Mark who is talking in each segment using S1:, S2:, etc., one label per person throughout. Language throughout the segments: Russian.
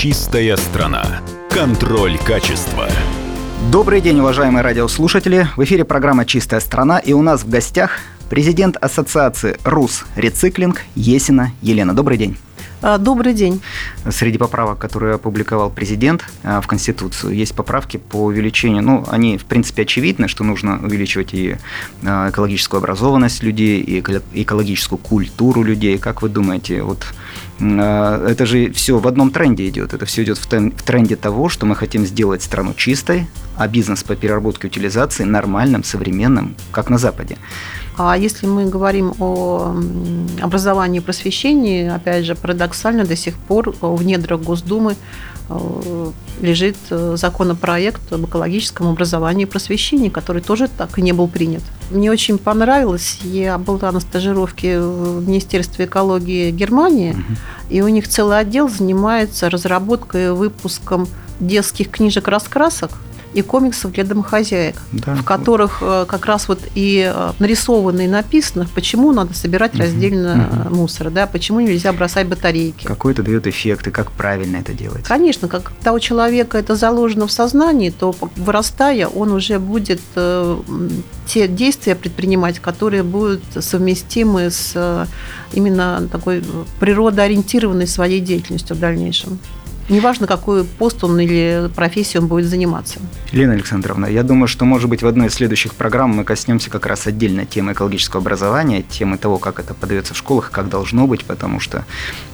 S1: Чистая страна. Контроль качества.
S2: Добрый день, уважаемые радиослушатели. В эфире программа «Чистая страна» и у нас в гостях президент Ассоциации «Рус Рециклинг» Есина Елена. Добрый день.
S3: А, добрый день.
S2: Среди поправок, которые опубликовал президент а, в Конституцию, есть поправки по увеличению, ну, они, в принципе, очевидны, что нужно увеличивать и а, экологическую образованность людей, и экологическую культуру людей. Как вы думаете, вот это же все в одном тренде идет. Это все идет в тренде того, что мы хотим сделать страну чистой, а бизнес по переработке и утилизации нормальным, современным, как на Западе.
S3: А если мы говорим о образовании и просвещении, опять же, парадоксально до сих пор в недрах Госдумы э, лежит э, законопроект об экологическом образовании и просвещении, который тоже так и не был принят. Мне очень понравилось, я была на стажировке в Министерстве экологии Германии, угу. и у них целый отдел занимается разработкой и выпуском детских книжек-раскрасок, и комиксов для домохозяек, да. в которых э, как раз вот и э, нарисовано и написано, почему надо собирать угу. раздельно угу. мусор, да, почему нельзя бросать батарейки.
S2: Какой это дает эффект и как правильно это делать?
S3: Конечно, когда у человека это заложено в сознании, то вырастая, он уже будет те действия предпринимать, которые будут совместимы с именно такой природоориентированной своей деятельностью в дальнейшем. Неважно, какой пост он или профессию он будет заниматься.
S2: Елена Александровна, я думаю, что, может быть, в одной из следующих программ мы коснемся как раз отдельно темы экологического образования, темы того, как это подается в школах, как должно быть, потому что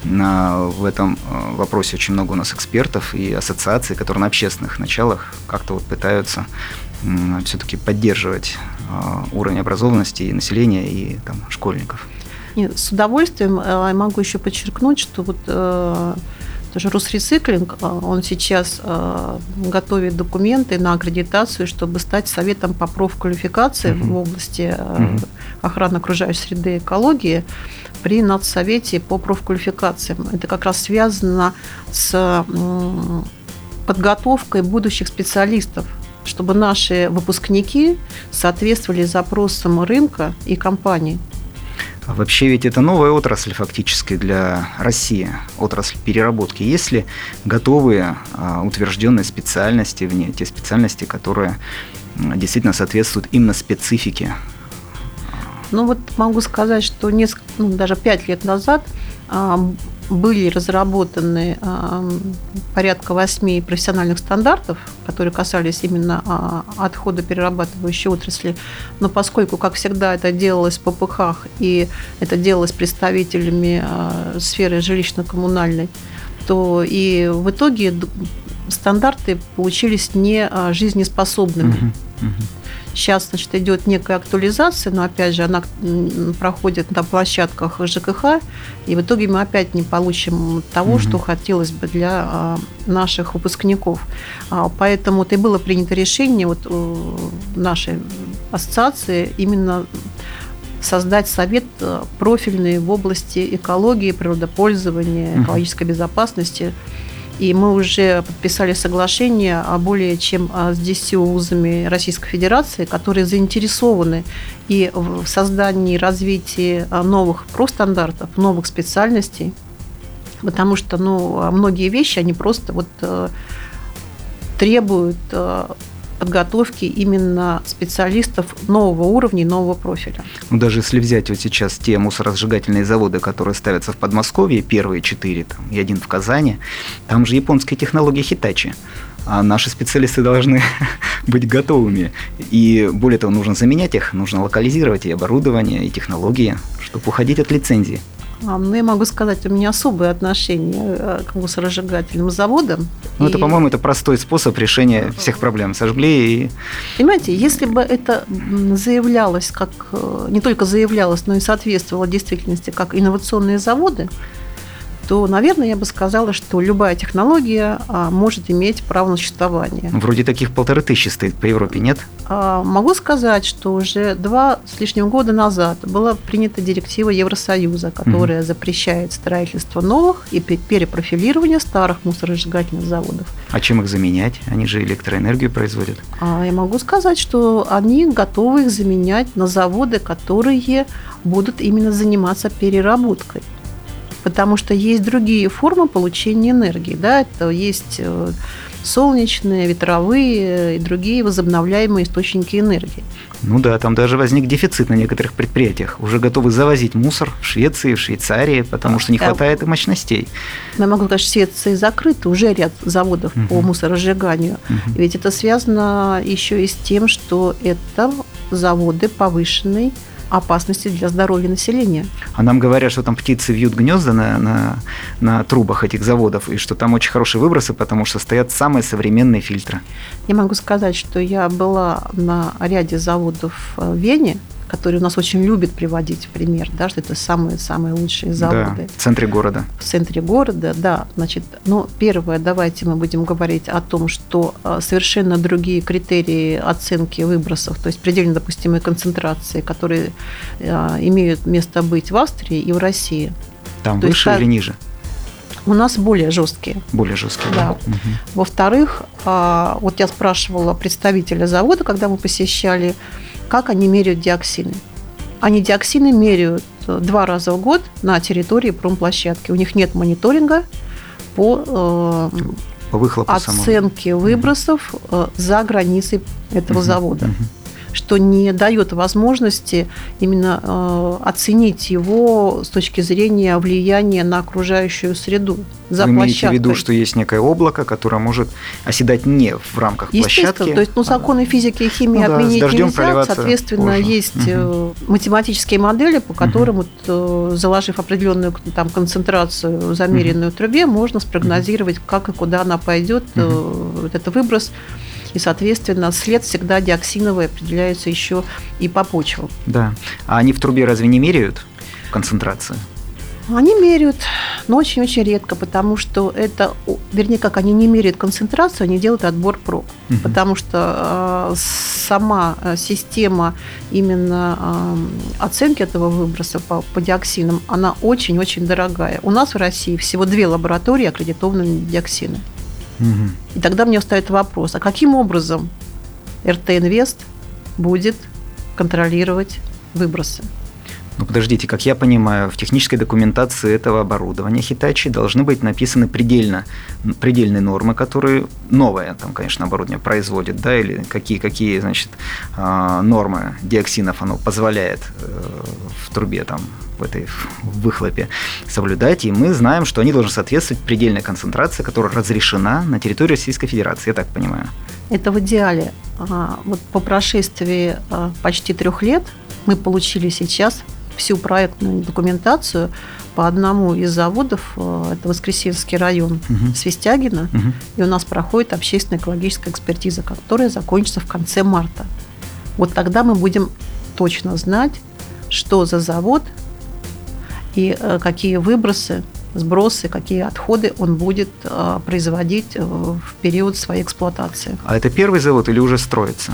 S2: в этом э, вопросе очень много у нас экспертов и ассоциаций, которые на общественных началах как-то вот пытаются все-таки поддерживать э, уровень образованности и населения, и там, школьников.
S3: Нет, с удовольствием э, могу еще подчеркнуть, что вот тоже Русрециклинг, а, он сейчас а, готовит документы на аккредитацию, чтобы стать советом по профквалификации uh-huh. в области uh-huh. охраны окружающей среды и экологии при надсовете по профквалификациям. Это как раз связано с подготовкой будущих специалистов чтобы наши выпускники соответствовали запросам рынка и компаний.
S2: А вообще ведь это новая отрасль фактически для России, отрасль переработки. Есть ли готовые а, утвержденные специальности в ней, те специальности, которые действительно соответствуют именно специфике?
S3: Ну вот могу сказать, что несколько, ну, даже пять лет назад были разработаны а, порядка восьми профессиональных стандартов, которые касались именно а, отхода перерабатывающей отрасли. Но поскольку, как всегда, это делалось по ПХ и это делалось представителями а, сферы жилищно-коммунальной, то и в итоге стандарты получились не жизнеспособными. Uh-huh, uh-huh. Сейчас, значит, идет некая актуализация, но, опять же, она проходит на площадках ЖКХ, и в итоге мы опять не получим того, угу. что хотелось бы для а, наших выпускников. А, поэтому это и было принято решение вот нашей ассоциации именно создать совет э, профильный в области экологии, природопользования, экологической безопасности, и мы уже подписали соглашение о более чем а, с 10 вузами Российской Федерации, которые заинтересованы и в создании и развитии а, новых профстандартов, новых специальностей, потому что ну, а многие вещи, они просто вот э, требуют э, подготовки именно специалистов нового уровня и нового профиля.
S2: Ну, даже если взять вот сейчас те мусоросжигательные заводы, которые ставятся в Подмосковье, первые четыре, там, и один в Казани, там же японская технология Хитачи. А наши специалисты должны быть готовыми. И более того, нужно заменять их, нужно локализировать и оборудование, и технологии, чтобы уходить от лицензии.
S3: А, ну, я могу сказать, у меня особое отношение э, к мусоросжигательным заводам.
S2: Ну, и... это, по-моему, это простой способ решения всех проблем. Сожгли и...
S3: Понимаете, если бы это заявлялось, как э, не только заявлялось, но и соответствовало действительности, как инновационные заводы, то, наверное, я бы сказала, что любая технология а, может иметь право на существование.
S2: Вроде таких полторы тысячи стоит по Европе, нет?
S3: А, могу сказать, что уже два с лишним года назад была принята директива Евросоюза, которая угу. запрещает строительство новых и перепрофилирование старых мусоросжигательных заводов.
S2: А чем их заменять? Они же электроэнергию производят.
S3: А, я могу сказать, что они готовы их заменять на заводы, которые будут именно заниматься переработкой. Потому что есть другие формы получения энергии. Да? Это есть э, солнечные, ветровые и другие возобновляемые источники энергии.
S2: Ну да, там даже возник дефицит на некоторых предприятиях. Уже готовы завозить мусор в Швеции, в Швейцарии, потому что не хватает и мощностей.
S3: Я могу сказать, что в Швеции закрыты уже ряд заводов угу. по мусоросжиганию. Угу. Ведь это связано еще и с тем, что это заводы повышенной опасности для здоровья населения.
S2: А нам говорят, что там птицы вьют гнезда на, на, на трубах этих заводов, и что там очень хорошие выбросы, потому что стоят самые современные фильтры.
S3: Я могу сказать, что я была на ряде заводов в Вене, которые у нас очень любят приводить в пример, да, что это самые-самые лучшие заводы.
S2: Да, в центре города.
S3: В центре города, да. Значит, ну, первое, давайте мы будем говорить о том, что а, совершенно другие критерии оценки выбросов, то есть предельно допустимые концентрации, которые а, имеют место быть в Австрии и в России.
S2: Там то выше есть, или ниже?
S3: У нас более жесткие.
S2: Более жесткие,
S3: да. Угу. Во-вторых, а, вот я спрашивала представителя завода, когда мы посещали, как они меряют диоксины. Они диоксины меряют э, два раза в год на территории промплощадки. У них нет мониторинга по, э, по выхлопу оценке самого. выбросов угу. за границей этого угу. завода. Угу что не дает возможности именно э, оценить его с точки зрения влияния на окружающую среду.
S2: За Вы имеете в виду, что есть некое облако, которое может оседать не в рамках площадки?
S3: то есть ну, законы физики и химии ну, отменить да, нельзя, соответственно, позже. есть угу. математические модели, по которым, угу. вот, заложив определенную там, концентрацию, замеренную угу. трубе, можно спрогнозировать, как и куда она пойдет, угу. вот этот выброс и, соответственно, след всегда диоксиновый определяется еще и по почвам.
S2: Да. А они в трубе разве не меряют концентрацию?
S3: Они меряют, но очень-очень редко, потому что это, вернее, как они не меряют концентрацию, они делают отбор проб. Угу. Потому что э, сама э, система именно э, оценки этого выброса по, по диоксинам, она очень-очень дорогая. У нас в России всего две лаборатории аккредитованные диоксины. Угу. И тогда мне встает вопрос, а каким образом РТ Инвест будет контролировать выбросы?
S2: Ну, подождите, как я понимаю, в технической документации этого оборудования Hitachi должны быть написаны предельно, предельные нормы, которые новое, там, конечно, оборудование производит, да, или какие, какие значит, а, нормы диоксинов оно позволяет э, в трубе там в этой выхлопе соблюдать, и мы знаем, что они должны соответствовать предельной концентрации, которая разрешена на территории Российской Федерации, я так понимаю.
S3: Это в идеале. А, вот по прошествии а, почти трех лет мы получили сейчас всю проектную документацию по одному из заводов, а, это Воскресенский район угу. Свистягина, угу. и у нас проходит общественная экологическая экспертиза, которая закончится в конце марта. Вот тогда мы будем точно знать, что за завод, и э, какие выбросы, сбросы, какие отходы он будет э, производить э, в период своей эксплуатации.
S2: А это первый завод или уже строится?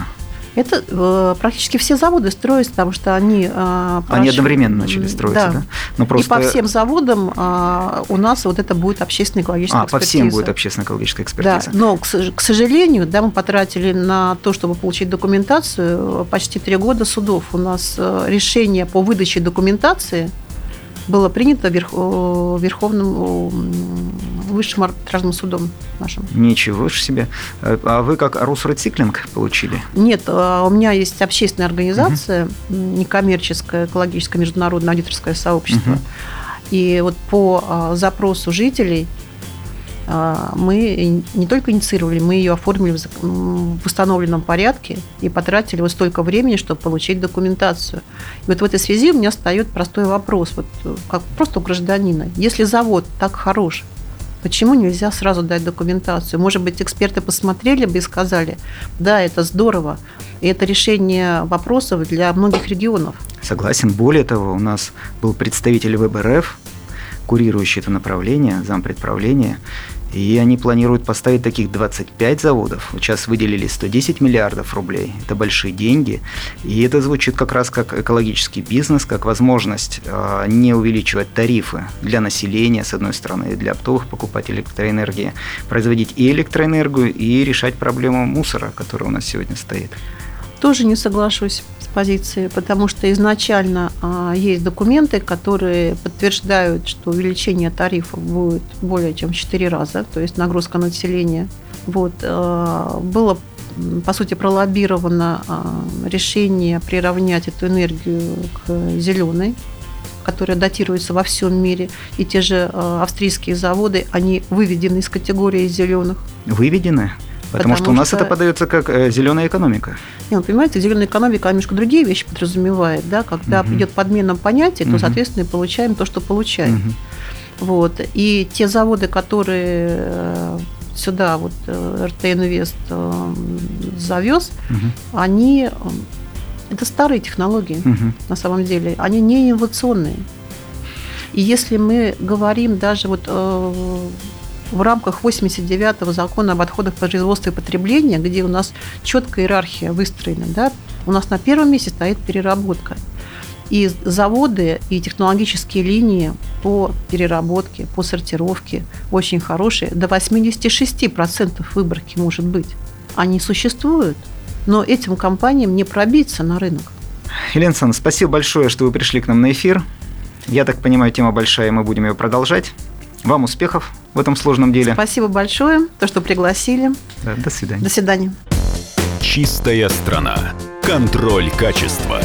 S3: Это э, практически все заводы строятся, потому что они... Э,
S2: они одновременно начали строиться, да? да?
S3: Но просто... И по всем заводам э, у нас вот это будет общественная экологическая а, экспертиза.
S2: по всем будет общественная экологическая экспертиза.
S3: Да, но, к, к сожалению, да, мы потратили на то, чтобы получить документацию, почти три года судов. У нас решение по выдаче документации было принято верх, Верховным Высшим арбитражным судом нашим.
S2: Ничего себе. А вы как Росрециклинг получили?
S3: Нет, а у меня есть общественная организация, угу. некоммерческое экологическое международное аудиторское сообщество. Угу. И вот по а, запросу жителей а, мы не только инициировали, мы ее оформили в установленном порядке и потратили вот столько времени, чтобы получить документацию. И вот в этой связи у меня встает простой вопрос, вот как просто у гражданина. Если завод так хорош, почему нельзя сразу дать документацию? Может быть, эксперты посмотрели бы и сказали, да, это здорово, и это решение вопросов для многих регионов.
S2: Согласен. Более того, у нас был представитель ВБРФ, курирующий это направление, зампредправления, и они планируют поставить таких 25 заводов. Сейчас выделили 110 миллиардов рублей. Это большие деньги. И это звучит как раз как экологический бизнес, как возможность э, не увеличивать тарифы для населения, с одной стороны, и для оптовых покупателей электроэнергии, производить и электроэнергию, и решать проблему мусора, которая у нас сегодня стоит.
S3: Тоже не соглашусь с позицией, потому что изначально а, есть документы, которые подтверждают, что увеличение тарифов будет более чем в 4 раза, то есть нагрузка населения. Вот, а, было по сути, пролоббировано а, решение приравнять эту энергию к зеленой, которая датируется во всем мире. И те же а, австрийские заводы, они выведены из категории зеленых.
S2: Выведены? Потому, Потому что у нас это подается как э, зеленая экономика.
S3: Не, ну, понимаете, зеленая экономика немножко другие вещи подразумевает, да, когда угу. идет подмена понятий, то, угу. соответственно, и получаем то, что получаем. Угу. Вот. И те заводы, которые э, сюда вот э, РТ Инвест завез, угу. они это старые технологии угу. на самом деле, они не инновационные. И если мы говорим даже вот в рамках 89-го закона об отходах производства и потребления, где у нас четкая иерархия выстроена, да, у нас на первом месте стоит переработка. И заводы и технологические линии по переработке, по сортировке очень хорошие. До 86% выборки может быть. Они существуют, но этим компаниям не пробиться на рынок.
S2: Елена спасибо большое, что вы пришли к нам на эфир. Я так понимаю, тема большая, мы будем ее продолжать. Вам успехов в этом сложном деле.
S3: Спасибо большое, то, что пригласили.
S2: Да, до свидания.
S3: До свидания.
S1: Чистая страна. Контроль качества.